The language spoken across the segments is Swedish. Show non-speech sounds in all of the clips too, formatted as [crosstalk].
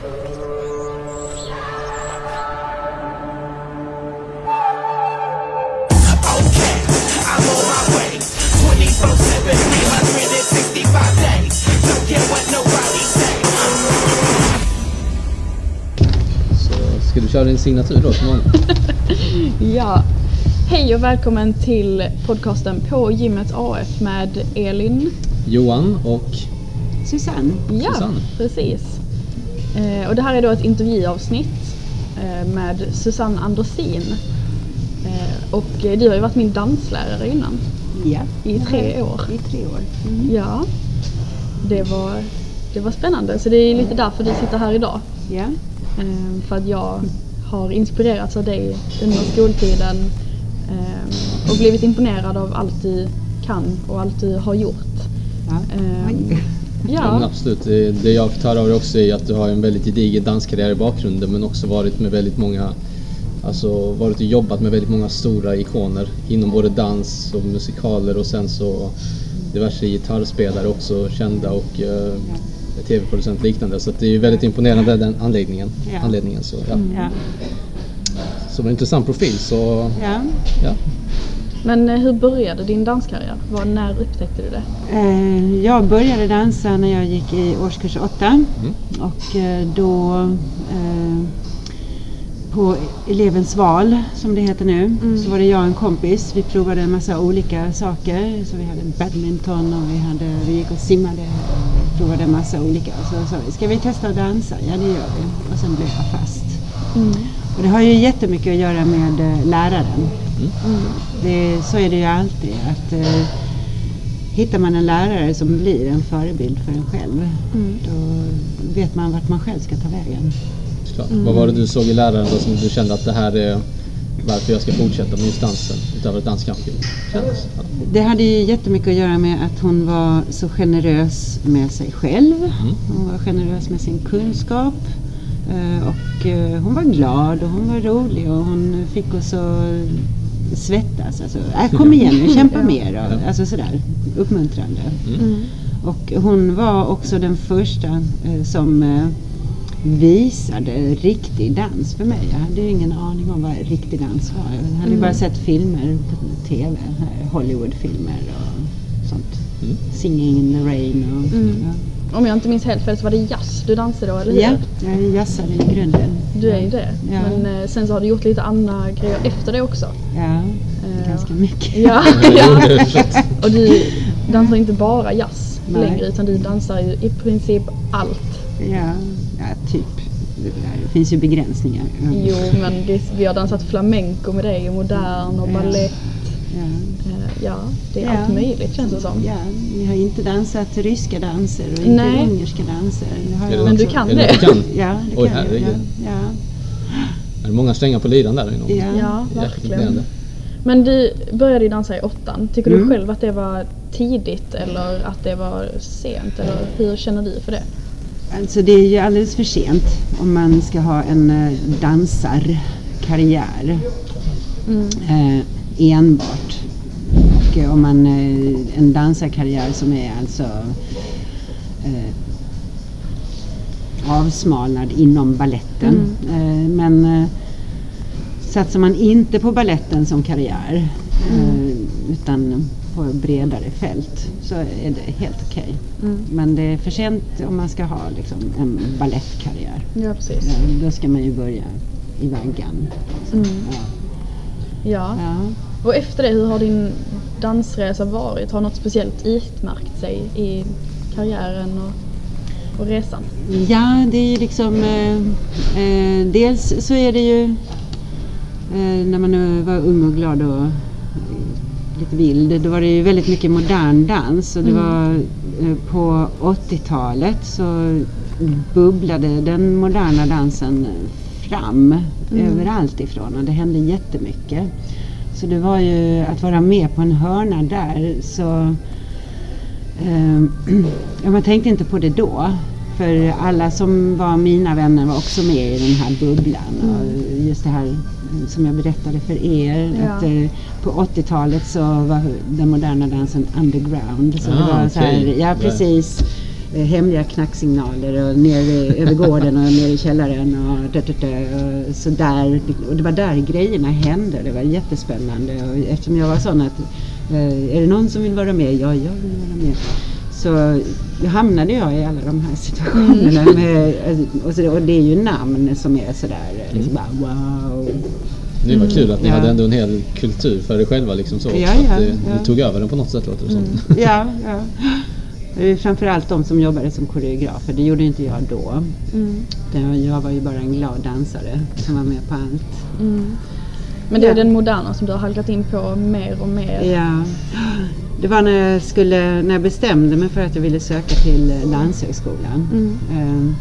Så ska du köra din signatur då vanligt? [laughs] Ja, hej och välkommen till podcasten På gymmet AF med Elin. Johan och Susanne. Ja, Susanne. precis. Eh, och det här är då ett intervjuavsnitt eh, med Susanne Andersin. Eh, och eh, du har ju varit min danslärare innan. Ja. I tre år. I tre år. Ja, det var, det var spännande. Så det är lite därför du sitter här idag. Ja. Eh, för att jag har inspirerats av dig under skoltiden eh, och blivit imponerad av allt du kan och allt du har gjort. ja. Eh. Ja, men ja, absolut. Det, det jag höra av dig också är att du har en väldigt gedigen danskarriär i bakgrunden men också varit med väldigt många Alltså varit och jobbat med väldigt många stora ikoner inom både dans och musikaler och sen så diverse gitarrspelare också kända och uh, tv-producent liknande. Så det är väldigt imponerande den anläggningen. Ja. anledningen. Så, ja. Ja. så det var en intressant profil. Så Ja. Men eh, hur började din danskarriär? Var, när upptäckte du det? Eh, Jag började dansa när jag gick i årskurs åtta och eh, då på elevens val som det heter nu så var det jag och en kompis. Vi provade en massa olika saker. Så vi hade badminton och vi, hade, vi gick och simmade och provade en massa olika. Och så sa vi, ska vi testa att dansa? Ja det gör vi. Och sen blev jag fast. Och det har ju jättemycket att göra med eh, läraren. Det, så är det ju alltid. Att, eh, hittar man en lärare som blir en förebild för en själv då vet man vart man själv ska ta vägen. klart. Vad var det du såg i läraren då som du kände att det här är varför jag ska fortsätta med just dansen utöver att dans kanske kändes? Ja. Det hade ju jättemycket att göra med att hon var så generös med sig själv. Hon var generös med sin kunskap. eh, Och eh, hon var glad och hon var rolig och hon fick oss att svettas. Alltså, äh, kom igen nu, kämpa mer. Och, alltså sådär, uppmuntrande. Och hon var också den första eh, som eh, visade riktig dans för mig. Jag hade ju ingen aning om vad riktig dans var. Jag hade ju bara sett filmer på TV, Hollywoodfilmer och sånt. Mm. Singing in the rain och Om jag inte minns helt fel så var det jazz du dansade då, eller hur? ja. ja, jag jazzade i grunden. Du är ju det. Ja. Men eh, sen så har du gjort lite andra grejer efter det också. Ja, Eh, ganska mycket. Ja, [laughs] ja. Och du dansar inte bara jazz Nej. längre utan du dansar ju i princip allt. Ja, ja typ. Det finns ju begränsningar. Jo, men det, vi har dansat flamenco med dig och modern och Ja. balett. Ja. Eh, Ja, det är Ja. allt möjligt känns det som. Ja, vi har inte dansat ryska danser och inte Nej. ungerska danser. Men också. du kan det. Ja, det Oj, kan jag. Ja, Är det många strängar på liran där inom? ja. verkligen. Men du började ju dansa i åttan. Tycker Mm. du själv att det var tidigt eller att det var sent? Eller hur känner du för det? Alltså det är ju alldeles för sent om man ska ha en eh, dansarkarriär eh, enbart. Och eh, om man eh, en dansarkarriär som är alltså avsmalnad inom balletten. Eh, men eh, satsar man inte på balletten som karriär eh, utan på bredare fält så är det helt okej. Men det är för sent om man ska ha liksom, en ballettkarriär. Ja, precis. Då ska man ju börja i vaggan. Mm. Ja. Ja. Ja. Och efter det, hur har din dansresa varit? Har något speciellt utmärkt sig i karriären och, och resan? Ja, det är ju liksom... Eh, eh, dels så är det ju eh, när man var ung och glad och lite vild, då var det ju väldigt mycket modern dans. Och det var eh, på 80-talet så bubblade den moderna dansen fram överallt ifrån och det hände jättemycket. Så det var ju att vara med på en hörna där så [clears throat] ja, man tänkte inte på det då. För alla som var mina vänner var också med i den här bubblan. Och just det här som jag berättade för er. Ja. Att, eh, på 80-talet så var den moderna dansen underground. Så det Ah, var så här, ja precis. eh, hemliga knacksignaler och ner över gården och ner i källaren och, da, da, da, och så där. Och det var där grejerna hände. Det var jättespännande och eftersom jag var sån att är det någon som vill vara med? Ja, jag vill vara med. Så hamnade jag i alla de här situationerna. Med, och, så, och det är ju namn som är sådär liksom bara wow. Det var kul att ni Ja. hade ändå en hel kultur för er själva liksom så. Ja, ja, att det, ja. Ni tog över den på något sätt låter det som. Ja, ja. Är Framförallt de som jobbade som koreografer. Det gjorde inte jag då. Mm. Jag var ju bara en glad dansare som var med på allt. Mm. Men det är Ja. den moderna som du har halkat in på mer och mer. Ja. Det var när jag, skulle, när jag bestämde mig för att jag ville söka till Danshögskolan. Mm. Eh,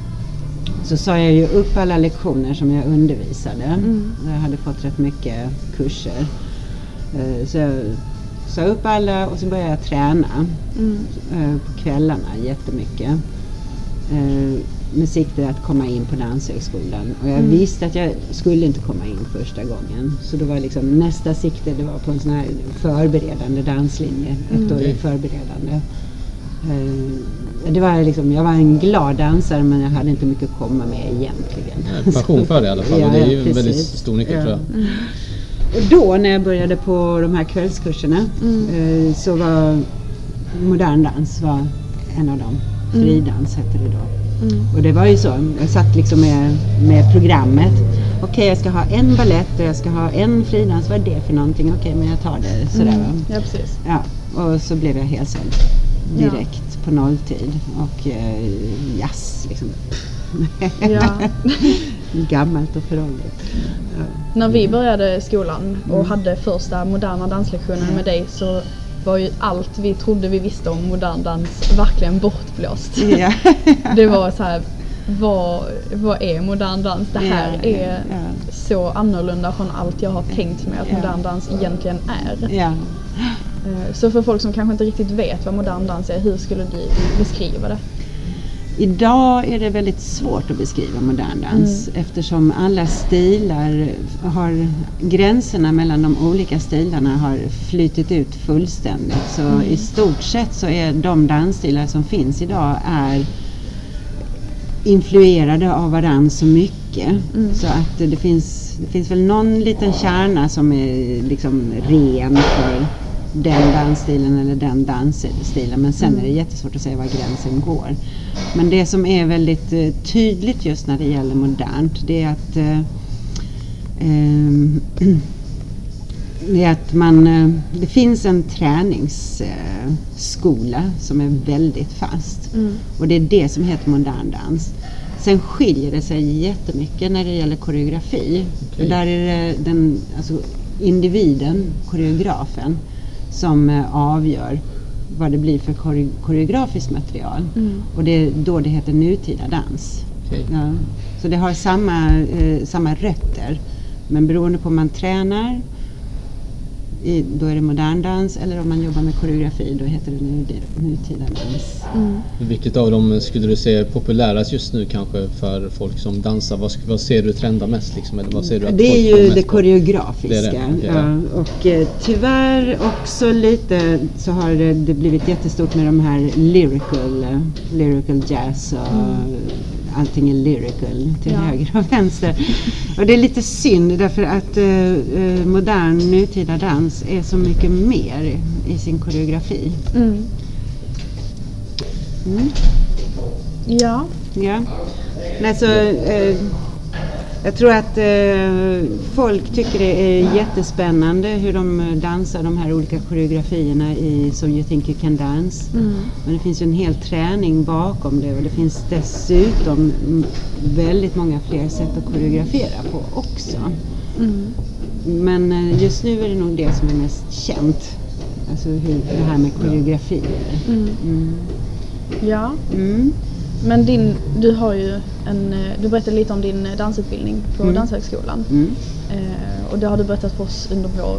Så sa jag ju upp alla lektioner som jag undervisade. Mm. Jag hade fått rätt mycket kurser. Eh, Så jag sa upp alla och så började jag träna. Mm. eh, på kvällarna jättemycket. Med sikte att komma in på Danshögskolan. Och jag Mm. visste att jag skulle inte komma in första gången. Så då var liksom nästa sikte det var på en sån här förberedande danslinje. Ettårig Okej. förberedande. Eh, det var liksom, jag var en glad dansare men jag hade inte mycket att komma med egentligen. Ja, passion för det i alla fall. Ja, och det är ju [laughs] en väldigt precis. stor nyckel Ja. tror jag. Och då när jag började på de här kvällskurserna Mm. eh, så var modern dans var en av dem. Fridans hette det då. Mm. Och det var ju så, jag satt liksom med, med programmet. Okej, jag ska ha en ballett och jag ska ha en fridans. Vad är det för någonting? Okej, men jag tar det sådär va. Mm. Ja, precis. Ja, och så blev jag helsåld Ja. direkt på nolltid. Och eh, jazz liksom. Ja. [laughs] Gammalt och föråldrat. Ja. När vi började skolan och Mm. hade första moderna danslektionen med dig så var ju allt vi trodde vi visste om modern dans verkligen bortblåst. Ja. [laughs] Det var så här, vad, vad är modern dans? Det här Ja, är ja. så annorlunda från allt jag har tänkt mig att modern dans egentligen är. Eh, Så för folk som kanske inte riktigt vet vad modern dans är, hur skulle du beskriva det? Idag är det väldigt svårt att beskriva modern dans eftersom alla stilar har, gränserna mellan de olika stilarna har flytit ut fullständigt. Så i stort sett så är de dansstilar som finns idag är influerade av varandra så mycket. Mm. Så att det finns, det finns väl någon liten kärna som är liksom ren för den dansstilen eller den dansstilen. Men sen är det jättesvårt att säga var gränsen går. Men det som är väldigt eh, tydligt just när det gäller modernt det är att eh, ehm, [clears throat] det är att man, eh, det finns en träningsskola som är väldigt fast. Mm. Och det är det som heter modern dans. Sen skiljer det sig jättemycket när det gäller koreografi. Okej. Där är det den, alltså individen, koreografen, som eh, avgör vad det blir för kore- koreografiskt material. Mm. Och det är då det heter nutida dans. Okej. Ja. Så det har samma, eh, samma rötter. Men beroende på om man tränar, i, då är det modern dans. Eller om man jobbar med koreografi, då heter det nu, nutida dans. Mm. Vilket av dem skulle du säga är populärast just nu kanske för folk som dansar? Vad, vad ser du trenda mest liksom? Eller vad ser du att Det är ju det koreografiska. Det det, okej, ja. Och eh, tyvärr också lite så har det, det blivit jättestort med de här lyrical, eh, lyrical jazz och allting är lyrical till Ja. höger och vänster. Och det är lite synd därför att eh, eh, modern nutida dans är så mycket mer i sin koreografi. Mm. Mm. Ja. Ja. Nej, så, eh, jag tror att eh, folk tycker det är jättespännande hur de eh, dansar de här olika koreografierna i So You Think You Can Dance. Mm. Men det finns ju en hel träning bakom det och det finns dessutom mm, väldigt många fler sätt att koreografera på också. Mm. Men eh, just nu är det nog det som är mest känt. Alltså hur, det här med koreografier. Mm. Mm. Ja. Men din, du har ju en, eh, du berättade lite om din eh, dansutbildning på Mm. Danshögskolan. Mm. Eh, och det har du berättat för oss under vår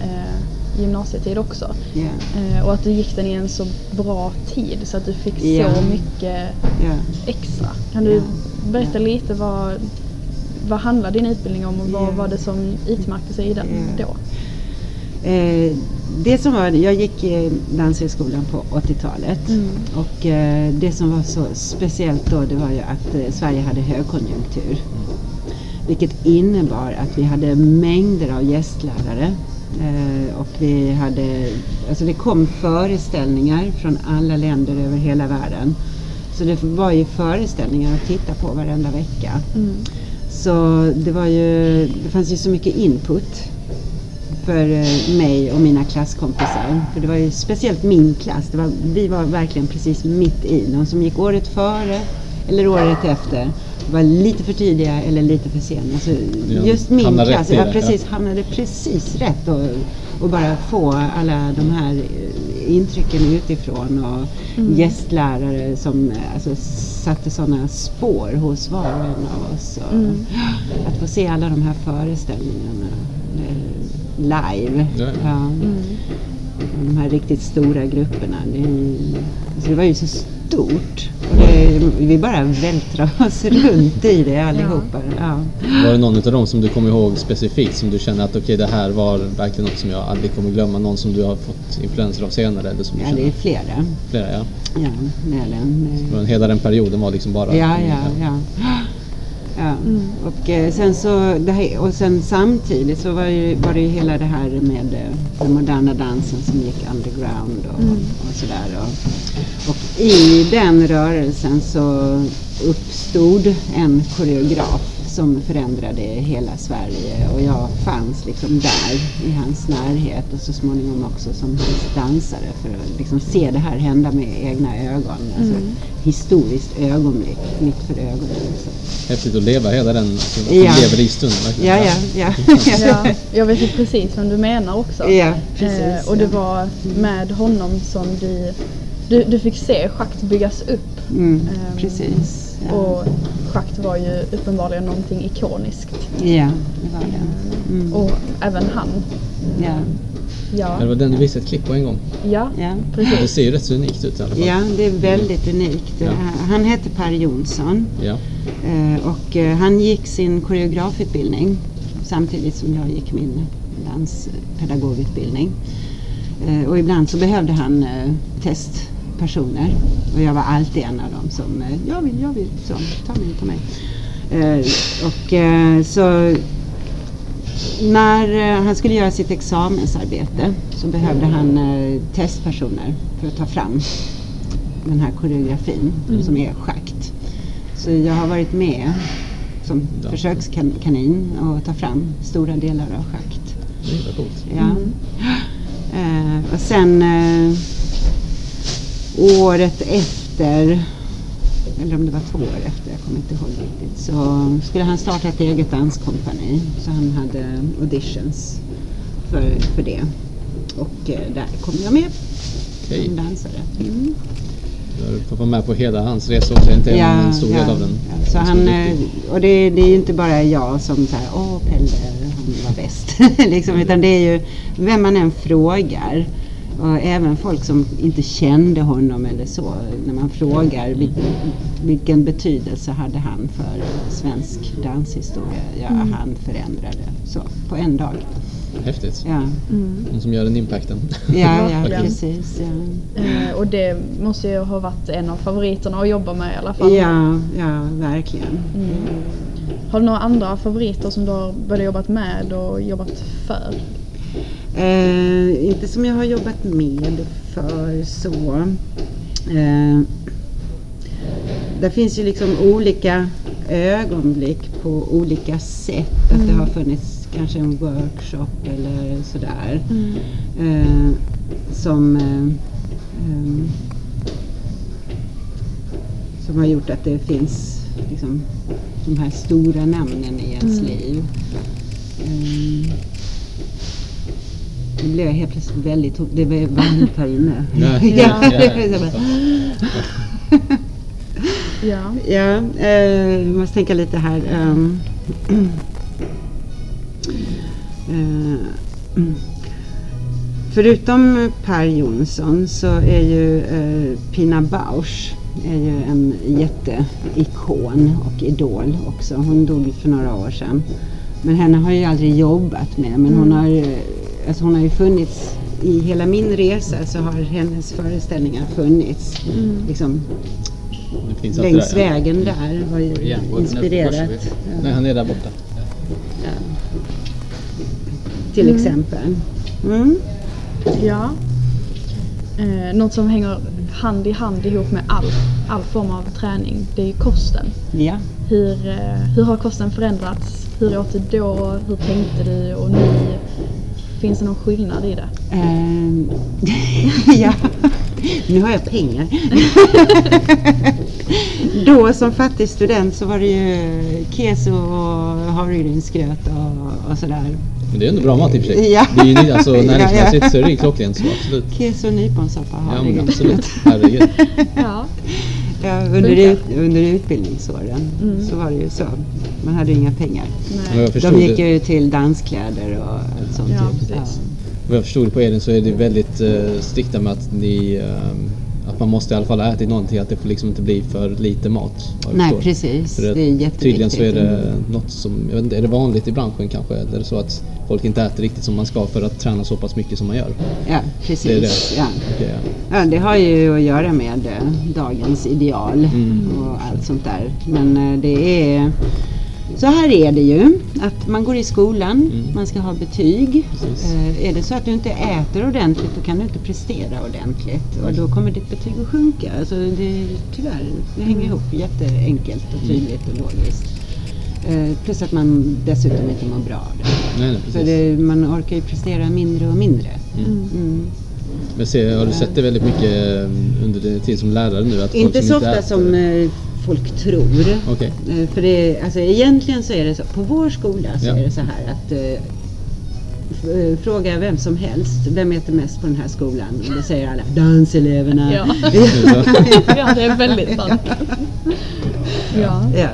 eh, gymnasietid också. Ja. Eh, och att du gick den i en så bra tid så att du fick Ja. så mycket Ja. extra. Kan du berätta lite vad, vad handlar din utbildning om och vad var det som utmärkte sig i den då? Eh, det som var, jag gick eh, Danshögskolan på 80-talet Mm. och eh, det som var så speciellt då det var ju att eh, Sverige hade högkonjunktur. Vilket innebar att vi hade mängder av gästlärare eh, och vi hade, alltså det kom föreställningar från alla länder över hela världen. Så det var ju föreställningar att titta på varenda vecka. Mm. Så det var ju, det fanns ju så mycket input för eh, mig och mina klasskompisar. För det var ju speciellt min klass. Det var, vi var verkligen precis mitt i. De som gick året före eller året efter var lite för tidiga eller lite för sena. Alltså, Ja, just min hamnade klass jag det, precis, hamnade precis rätt och, och bara få alla de här eh, intrycken utifrån och Mm. gästlärare som eh, alltså, satte sådana spår hos var och en av oss. Och Mm. Att få se alla de här föreställningarna eh, live. Ja. Ja. Mm. De här riktigt stora grupperna. Det, alltså det var ju så stort. Och det, vi bara vältrade oss runt i det allihopa. Ja. Var det någon av dem som du kommer ihåg specifikt som du känner att okej det här var verkligen något som jag aldrig kommer glömma? Någon som du har fått influenser av senare? Eller som du ja, det känner? är flera. Flera ja. Ja, det är det. Hela den perioden var liksom bara... Ja, ja, ja. Ja. Mm. Och, eh, sen så, det här, och sen samtidigt så var, ju, var det ju hela det här med eh, den moderna dansen som gick underground och, Mm. och sådär. Och, och i den rörelsen så uppstod en koreograf som förändrade hela Sverige och jag fanns liksom där i hans närhet och så småningom också som hans dansare för att liksom se det här hända med egna ögon. Alltså, Mm. Historiskt ögonblick, mitt för ögonen. Så. Häftigt att leva hela den, alltså, att Ja. lever i stunden. Ja, ja, ja. [laughs] Ja, jag vet ju precis vad du menar också. Ja, precis. Eh, och det ja. var med honom som du, du, du fick se schakt byggas upp. Mm, ehm, precis. Ja. Och schakt var ju uppenbarligen någonting ikoniskt. ja, det var det. Mm. Och även han. Ja, Ja, Det var den du visade ett klipp på en gång. ja ja. Det precis. ser ju rätt så unikt ut i alla fall. ja, det är väldigt unikt. Ja. Han hette Per Jonsson Ja. eh, och eh, han gick sin koreografutbildning samtidigt som jag gick min danspedagogutbildning. Eh, och ibland så behövde han eh, testpersoner och jag var alltid en av dem som eh, jag vill, jag vill, så ta mig, ta mig. Eh, och eh, så när eh, han skulle göra sitt examensarbete så behövde han eh, testpersoner för att ta fram den här koreografin Mm. som är schakt. Så jag har varit med som Ja. försökskanin och ta fram stora delar av schakt. Det är coolt. Ja. Mm. Eh, och sen eh, året efter, eller om det var två år efter, jag kommer inte ihåg riktigt, så skulle han starta ett eget danskompani. Så han hade auditions för, för det. Och eh, där kom jag med Okej. som dansare. Mm. Du fått vara med på hela hans resa också, inte en, en stor del av den. ja. Så han, eh, och det, det är ju inte bara jag som säger åh Pelle, han var bäst. [laughs] liksom, utan det är ju vem man än frågar. Och även folk som inte kände honom eller så. När man frågar vil, vilken betydelse hade han för svensk danshistoria? Ja, Mm. han förändrade så på en dag. Häftigt. Ja, Mm. Någon som gör den impacten. ja, [laughs] ja precis. Ja. Eh, och det måste ju ha varit en av favoriterna att jobba med i alla fall. Ja, ja, verkligen. Mm. Har du några andra favoriter som du har både jobbat med och jobbat för? Eh, inte som jag har jobbat med för så. Eh, det finns ju liksom olika ögonblick på olika sätt. Att det Mm. har funnits kanske en workshop eller sådär. Mm. Eh, som, eh, ehm, som har gjort att det finns liksom, de här stora namnen i ens Mm. liv. Eh, nu blev jag helt plötsligt väldigt to- Det var varmt här inne. [laughs] Ja, ja, ja. Ja. Ja, eh, jag måste tänka lite här. ehm. [clears throat] Eh, förutom Per Jonsson så är ju eh, Pina Bausch är ju en jätteikon och idol också. Hon dog för några år sedan. Men henne har jag ju aldrig jobbat med. Men hon Mm. har ju alltså hon har ju funnits i hela min resa så har hennes föreställningar funnits liksom Det finns alltid längs där, ja. vägen där. Var ju det inspirerat. Ja, Nej, han är där borta. till exempel. Mm. Ja. Eh, något som hänger hand i hand ihop med all, all form av träning, det är ju kosten. Ja. Hur, eh, hur har kosten förändrats? Hur åt du då? Hur tänkte du? Och nu? Finns det någon skillnad i det? Ehm, [laughs] ja, nu har jag pengar. [laughs] Då som fattig student så var det ju keso och havregrynsgröt och, och sådär. Men det är ändå bra mat i och för sig. Ja. Det är ju alltså, [laughs] Ja, ja. näringsmässigt så är det ju klockrent så absolut. Keso och nyponsoppa och Ja men absolut. Herregud. Ja. Ja, under, ut, under utbildningsåren Mm. så var det ju så. Man hade ju inga pengar. Nej. De gick det, ju till danskläder och allt sånt. Ja, ju. precis. vad jag förstod på Edin så är det väldigt uh, strikta med att ni att man måste i alla fall ha ätit någonting, att det får liksom inte bli för lite mat. Nej, förstår. precis. För Det är jätteviktigt. Tydligen så är det något som, jag vet inte, är det vanligt i branschen kanske? Eller är det så att folk inte äter riktigt som man ska för att träna så pass mycket som man gör? Ja, precis. Det det. Ja. Okej, ja. Ja, det har ju att göra med eh, dagens ideal Mm. och allt sånt där. Men eh, det är... Så här är det ju, att man går i skolan, Mm. man ska ha betyg. Eh, är det så att du inte äter ordentligt då kan du inte prestera ordentligt och då kommer ditt betyg att sjunka. Alltså det, tyvärr, det hänger ihop jätteenkelt och tydligt och logiskt. Eh, plus att man dessutom inte mår bra av det. Nej, nej, Så det, man orkar ju prestera mindre och mindre. Mm. Men se, har du sett det väldigt mycket eh, under din tid som lärare nu? Att Inte så ofta äter- som eh, folk tror. Okej. Eh, För det, alltså egentligen så är det så, på vår skola så Ja. är det så här att eh, eh, fråga vem som helst, vem äter mest på den här skolan? Och då säger alla danseleverna. Ja. [laughs] Ja, det är väldigt sant. Ja. ja.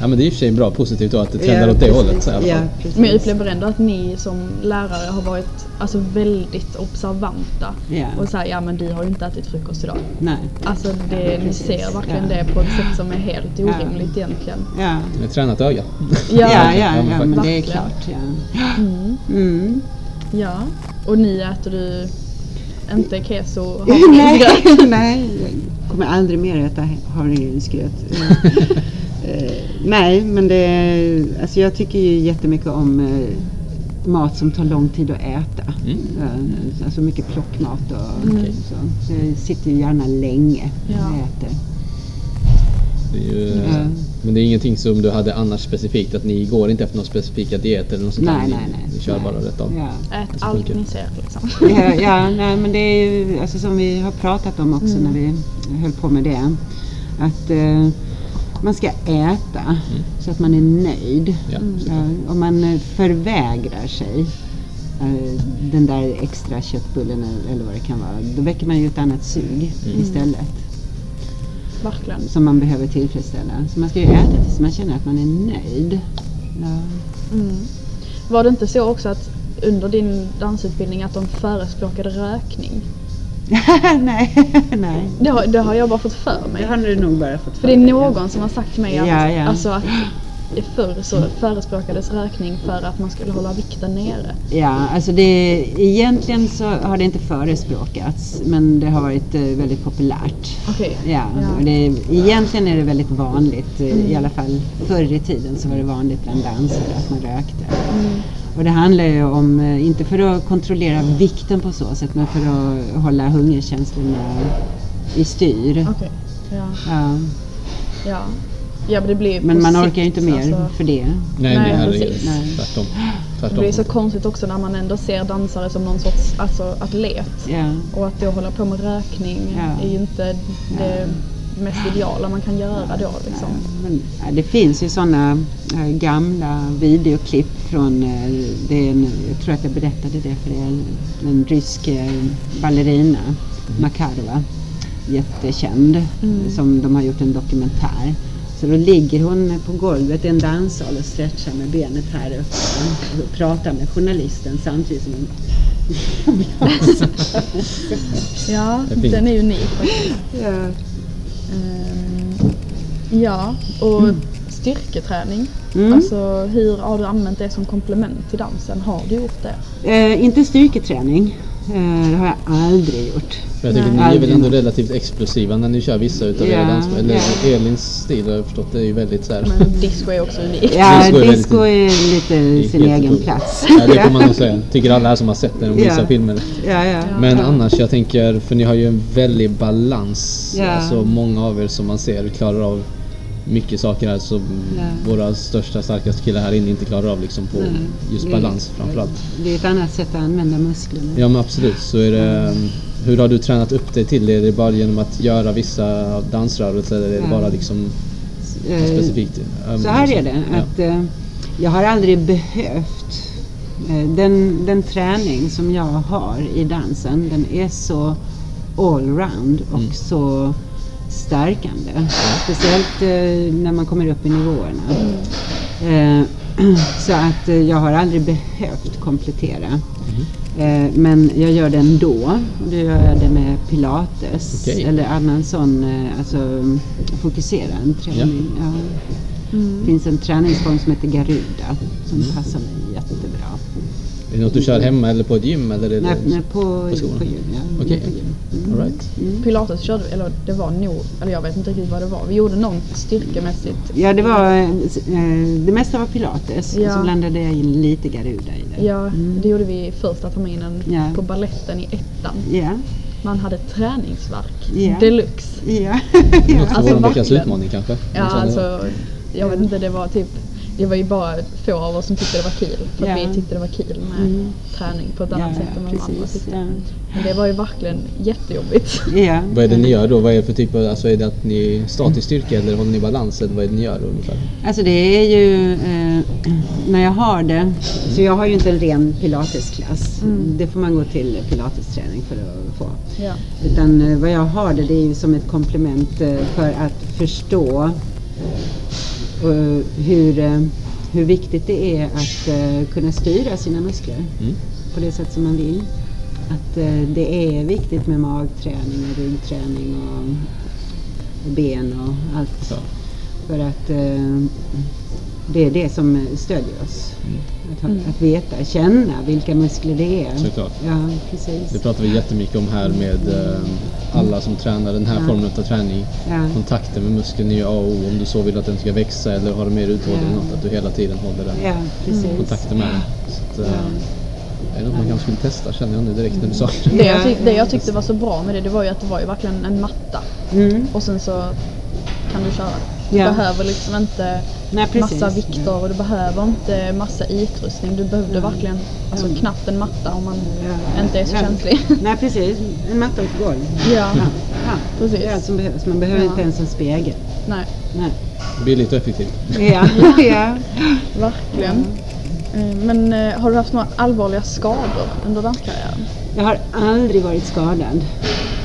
Ja men det är i och för sig bra positivt då att det trendar Ja, åt det precis. hållet. Så, i alla Ja, precis. Men jag upplever ändå att ni som lärare har varit alltså, väldigt observanta. Ja. Och säger ja men du har ju inte ätit frukost idag. Nej. Alltså det, ni ser verkligen Ja. det på ett sätt som är helt Ja. orimligt egentligen. Ja. Ett tränat öga. Ja, ja, Ja, [laughs] ja, men men, det är klart. Ja. Mm. Mm. Ja. Och ni äter du inte keso [laughs] Nej, nej, jag kommer aldrig mer äta havregrynsgröt. [laughs] Eh, nej, men det, alltså jag tycker ju jättemycket om eh, mat som tar lång tid att äta. Mm. Eh, alltså mycket plockmat och Mm. så. så. Jag sitter ju gärna länge när Ja. äter. Det är ju, Ja. Men det är ingenting som du hade annars specifikt? Att ni går inte efter några specifika dieter eller något sånt? Nej, nej, nej. Ni kör nej. bara rätt av? Ja. Ät allt ni ser liksom. Ja, ja nej, men det är ju alltså, som vi har pratat om också Mm. när vi höll på med det. Att eh, man ska äta så att man är nöjd. Ja, Mm. Ja, om man eh, förvägrar sig eh, den där extra köttbullen eller- eller vad det kan vara, då väcker man ju ett annat sug Mm. istället Verkligen. som man behöver tillfredsställa. Så man ska ju äta tills man känner att man är nöjd. Ja. Mm. Var det inte så också att under din dansutbildning att de förespråkade rökning? [laughs] nej, nej. Det har, det har jag bara fått för Det mig. har du nog bara fått För det är någon som har sagt till mig att, Ja, ja. Alltså att förr så förespråkades rökning för att man skulle hålla vikten nere. Ja, alltså det, egentligen så har det inte förespråkats men det har varit eh, väldigt populärt. Okej. Ja, Ja. Det, egentligen är det väldigt vanligt, Mm. i alla fall förr i tiden så var det vanligt bland dansare att man rökte. Mm. Och det handlar ju om, eh, inte för att kontrollera vikten på så sätt, men för att hålla hungerkänslorna i styr. Okej. Ja. Ja. Ja. Ja men det blir Men man sikt, orkar ju inte mer alltså, för det. Nej, Nej, herregud. precis. Nej. Tvärtom. Det Tvärtom. blir så konstigt också när man ändå ser dansare som någon sorts alltså, atlet. Ja. Och att då hålla på med rökning Ja. är ju inte det mest ideala man kan göra då liksom. Men, ja, det finns ju sådana äh, gamla videoklipp från, äh, det en, jag tror att jag berättade det för er, en rysk ballerina, Makarova, jättekänd, Mm. som de har gjort en dokumentär. Så då ligger hon på golvet i en danssal och stretchar med benet här uppe och pratar med journalisten samtidigt som hon [laughs] Ja, den är unik faktiskt. ja. Ehm, ja, och styrketräning. Mm. Alltså hur har du använt det som komplement till dansen? Har du gjort det? Eh, inte styrketräning. Eh, det har jag aldrig gjort. Jag tänker Nej. ni är väl ändå relativt explosiva när ni kör vissa utav Ja, era dans... Eller ja. Elins stil har jag förstått, det är ju väldigt så här. Men disco är också unikt. Ja, Disco är väldigt- disco är lite sin egen plats. Ja, det får man nog säga. Tycker alla här som har sett den och vissa Ja. filmer. Ja, ja. Men annars, jag tänker, för ni har ju en väldig balans. Ja. Alltså många av er som man ser klarar av mycket saker här som Ja. våra största, starkaste killar här inne inte klarar av liksom på Nej, just det- balans framförallt. Det är ett annat sätt att använda musklerna. Ja men absolut, så är det, hur har du tränat upp dig till det? Är det bara genom att göra vissa dansrörelser eller är det Ja. bara liksom Eh, specifikt? Så här är det, Ja. att eh, jag har aldrig behövt eh, den, den träning som jag har i dansen, den är så allround och Mm. så stärkande. Speciellt eh, när man kommer upp i nivåerna. Eh, [clears throat] så att eh, jag har aldrig behövt komplettera. Eh, men jag gör det ändå. Då gör jag det med pilates Okej. eller annan sån eh, alltså, fokuserad träning. Ja. Det finns en träningsform som heter Garuda som passar mig jättebra. Är det något du kör hemma eller på ett gym? Eller är det Nej, på, på på, gym. Ja, Okej. på gym. Mm. All right. Pilates körde vi, eller det var nog, eller jag vet inte riktigt vad det var. Vi gjorde något styrkemässigt. Ja, det var eh, det mesta var pilates och Ja. så blandade jag in lite Garuda i det. Ja, det gjorde vi första terminen Ja. på balletten i ettan. Ja, Man hade träningsverk Ja. deluxe. ja. Det ja. Alltså, vara veckans utmaning kanske? Ja, alltså jag vet inte, det var typ det var ju bara få av oss som tyckte det var kul. För att Ja. vi tyckte det var kul med Mm. träning på ett annat Ja, sätt än vad de andra precis. tyckte. Ja. Men det var ju verkligen jättejobbigt. Vad är det ni gör då? Vad är det för typ av, alltså är det att ni statisk styrka eller håller ni balans eller vad är det ni gör ungefär? Alltså det är ju eh, när jag har det, så jag har ju inte en ren pilatesklass. Mm. Det får man gå till pilatesträning för att få. Ja. Utan eh, vad jag har det, det är ju som ett komplement eh, för att förstå hur, eh, hur viktigt det är att eh, kunna styra sina muskler Mm. på det sätt som man vill. Att eh, det är viktigt med magträning och ryggträning och, och ben och allt. Ja. För att eh, det är det som stödjer oss. Att, ha, att veta, känna vilka muskler det är. Såklart. Ja, precis. Det pratar vi jättemycket om här med eh, alla som tränar den här Ja. formen av träning. Ja. Kontakten med muskeln är A och O om du så vill att den ska växa eller ha mer uthållig Ja. Att du hela tiden håller den Ja, precis. kontakten med den. Så att, eh, är det något man kanske skulle testa känner jag nu direkt när du sa det. Det, jag Ja. tyck, det jag tyckte var så bra med det, det var ju att det var ju verkligen en matta. Mm. Och sen så kan du köra. Du behöver liksom inte Nej, precis. massa vikter och du behöver inte massa utrustning. Du behövde verkligen alltså, Mm. knappt en matta om man Ja. inte är så Ja. känslig. [laughs] Nej, precis. En matta och ett golv. ja, Ja. Ja. Precis. Det är allt som behövs. Man behöver Ja. inte ens en spegel. nej, Nej. Billigt och effektivt. Ja. [laughs] ja. verkligen. Eh, Men eh, har du haft några allvarliga skador under danskarriären? Jag har aldrig varit skadad.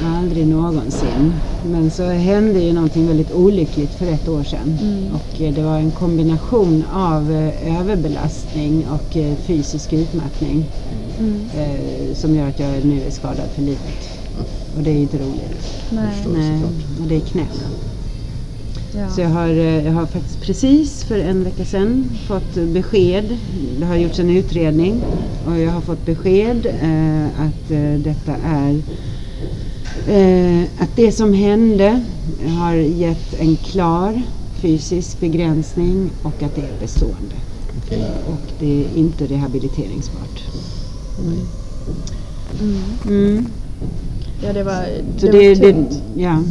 Aldrig någonsin. Men så hände ju någonting väldigt olyckligt för ett år sedan. Och eh, det var en kombination av eh, överbelastning och eh, fysisk utmattning eh, som gör att jag nu är skadad för livet. Och det är inte roligt. Nej. Nej, och det är knäna. Ja. Så jag har, jag har faktiskt precis för en vecka sedan fått besked. Det har gjorts en utredning och jag har fått besked eh, att eh, detta är eh, att det som hände har gett en klar fysisk begränsning och att det är bestående. Okej. Och det är inte rehabiliteringsbart. Mm. ja, det var, Så det det, var det, ja,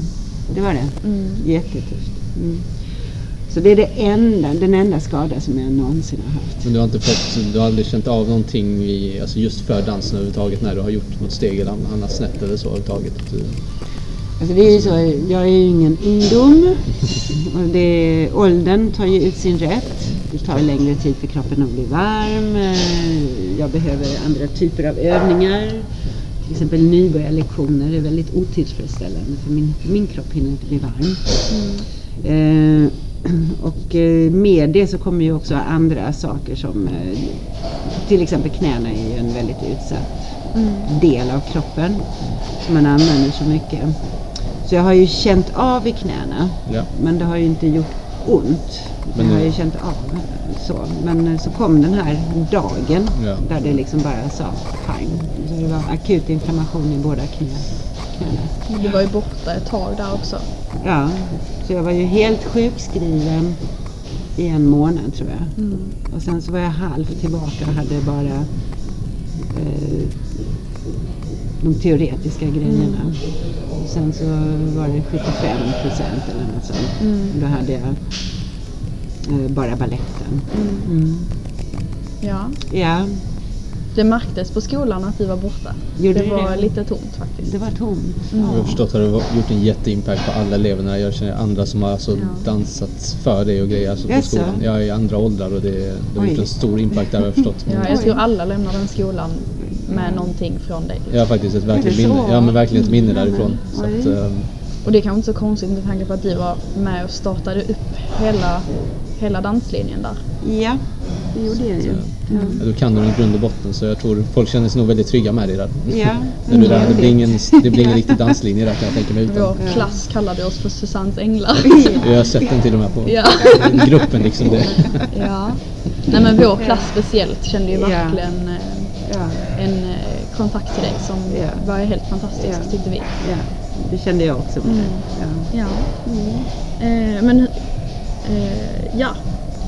det var det. Mm. Jättetufft. Mm. Så det är det enda, den enda skada som jag någonsin har haft. Men du har inte fått, du har aldrig känt av någonting i, alltså just för dansen överhuvudtaget när du har gjort något steg eller annat snett eller så överhuvudtaget? Alltså det är ju så, jag är ju ingen ungdom. Och det, åldern tar ju ut sin rätt. Det tar längre tid för kroppen att bli varm. Eh, Jag behöver andra typer av övningar. Till exempel nybörjarlektioner är väldigt otillfredsställande för min, min kropp hinner inte bli varm. Eh, [clears throat] och eh, med det så kommer ju också andra saker som eh, till exempel knäna är ju en väldigt utsatt del av kroppen som man använder så mycket. Så jag har ju känt av i knäna Ja. men det har ju inte gjort ont. Men jag har ju känt av så. Men eh, så kom den här dagen Ja. där det liksom bara sa pang. Så det var akut inflammation i båda knä, knäna. Du var ju borta ett tag där också. Ja, så jag var ju helt sjukskriven i en månad tror jag. Mm. Och sen så var jag halvt tillbaka och hade bara eh, de teoretiska grejerna. Och sen så var det 75 procent eller något sånt. Mm. Då hade jag eh, bara balletten. Mm. Ja, Ja, det märktes på skolan att du var borta. Gjorde det var det? lite tomt faktiskt. det var tomt. Mm. Jag har förstått att det har gjort en jätteimpact på alla eleverna. Jag känner andra som har alltså Ja. dansat för det och grejer alltså på skolan. Jag är i andra åldrar och det, det har Oj. gjort en stor impact där har jag förstått. Ja, jag tror alla lämnar den skolan med någonting från dig. Jag har faktiskt ett verkligt minne, ja, men verkligen ett minne Mm. därifrån. Så att, ehm, Och det är kanske inte så konstigt med tanke på att du var med och startade upp hela, hela danslinjen där. Ja, det gjorde jag ju. Ja. ja, då kan du den i grund och botten så jag tror folk känner sig nog väldigt trygga med dig där. Ja, [laughs] När du där det blir ingen, det blir ingen riktig danslinje där kan jag tänka mig. Vår Utan. klass kallade oss för Susannes änglar. Jag har sett den till och med på ja. gruppen liksom. Det. ja. Nej men vår klass speciellt kände ju verkligen eh, Ja, en eh, kontakt till dig som Ja. var helt fantastisk Ja. tyckte vi. ja, det kände jag också med Mm. ja. Ja. Eh, men eh, ja,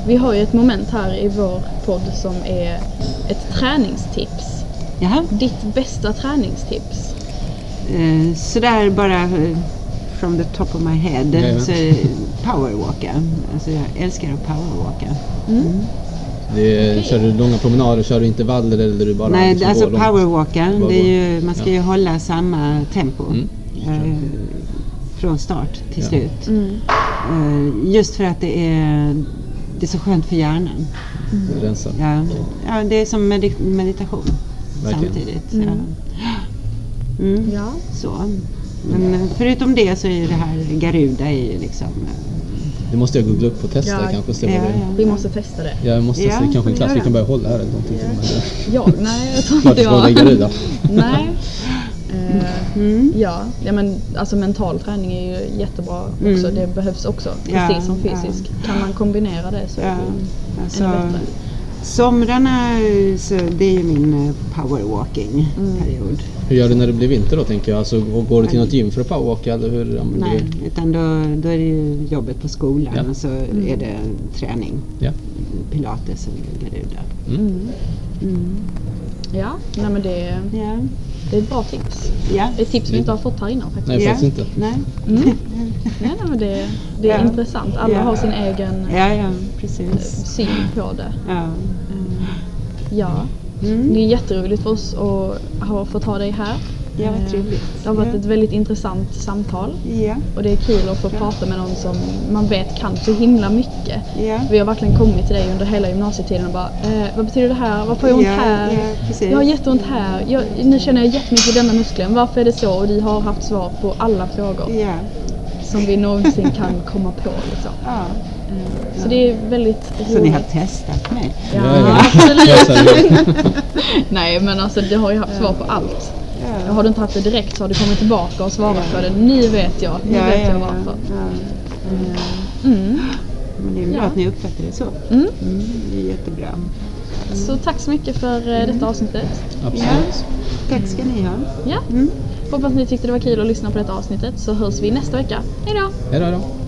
vi har ju ett moment här i vår podd som är ett träningstips. Jaha. Ditt bästa träningstips? Eh, sådär bara eh, from the top of my head Jajamän. så det powerwalka. Alltså jag älskar att powerwalka. Mm. Det är, Okej. Kör du långa promenader, kör du intervaller eller du bara Nej, liksom alltså powerwalka, det är ju, man ska Ja. ju hålla samma tempo. Mm. Eh, från start till Ja. slut. Mm. Eh, just för att det är, det är så skönt för hjärnan. Rensa. Ja, ja det är som medi- meditation Verkligen. samtidigt. Mm. Ja. Mm. Ja. Så. Men eh, förutom det så är det här Garuda är ju liksom... eh, Det måste jag googla upp och testa Ja, kanske ja, ja. Vi måste testa det. Ja, jag måste Ja, se kanske en klass vi kan börja hålla här eller någonting. med. Jag? Nej, jag tror inte jag. Garuda. Nej. Eh, Mm. ja. ja, men alltså mental träning är ju jättebra också. Mm. Det behövs också, Ja, precis som ja. fysisk. Kan man kombinera det så är Ja, det alltså, ännu bättre. somrarna eh, så det är ju min Mm. powerwalking-period. Hur gör du när det blir vinter då tänker jag? Alltså, och går du till något gym för att powerwalka eller hur? Ja, men det- Nej, utan då, då är det ju jobbet på skolan Ja. och så Mm. är det träning. Ja. Pilates eller Garuda. Mm. Mm. Mm. Ja, nej men det, Ja. Det är ett bra tips. Ja. Ett tips vi inte har fått här innan faktiskt. Nej, faktiskt inte. Nej. Mm. Nej, nej, men det, det är Ja. intressant. Alla Ja. har sin egen Ja, ja, eh, precis. syn på det. Ja. Eh, Ja, Mm. det är jätteroligt för oss att ha fått ha dig här. Ja, vad trevligt. Det har varit Ja. ett väldigt intressant samtal. Ja. Och det är kul att få prata med någon som man vet kan så himla mycket. Ja. Vi har verkligen kommit till dig under hela gymnasietiden och bara eh, Vad betyder det här? Varför har jag ont Ja, här? ja, jag har jätteont här. Jag, nu känner jag jättemycket i denna muskeln. Varför är det så? Och du har haft svar på alla frågor Ja. som vi någonsin kan komma på. Liksom. ja. Eh, Så det är väldigt roligt. Så ni har testat mig? Ja, Ja, ja. absolut. Ja. [laughs] Nej men alltså du har ju haft svar på allt. Ja. Har du inte haft det direkt så har du kommit tillbaka och svarat på det. Nu vet jag. Nu Ja, vet ja, jag ja. varför. Ja. Mm. Men det är bra Ja. att ni uppfattar det så. Mm. Mm, det är jättebra. Så tack så mycket för eh, detta avsnittet. Absolut. Tack ska ni ha. Ja. Mm. Hoppas ni tyckte det var kul att lyssna på detta avsnittet så hörs vi nästa vecka. Hejdå! Hej då. hej då.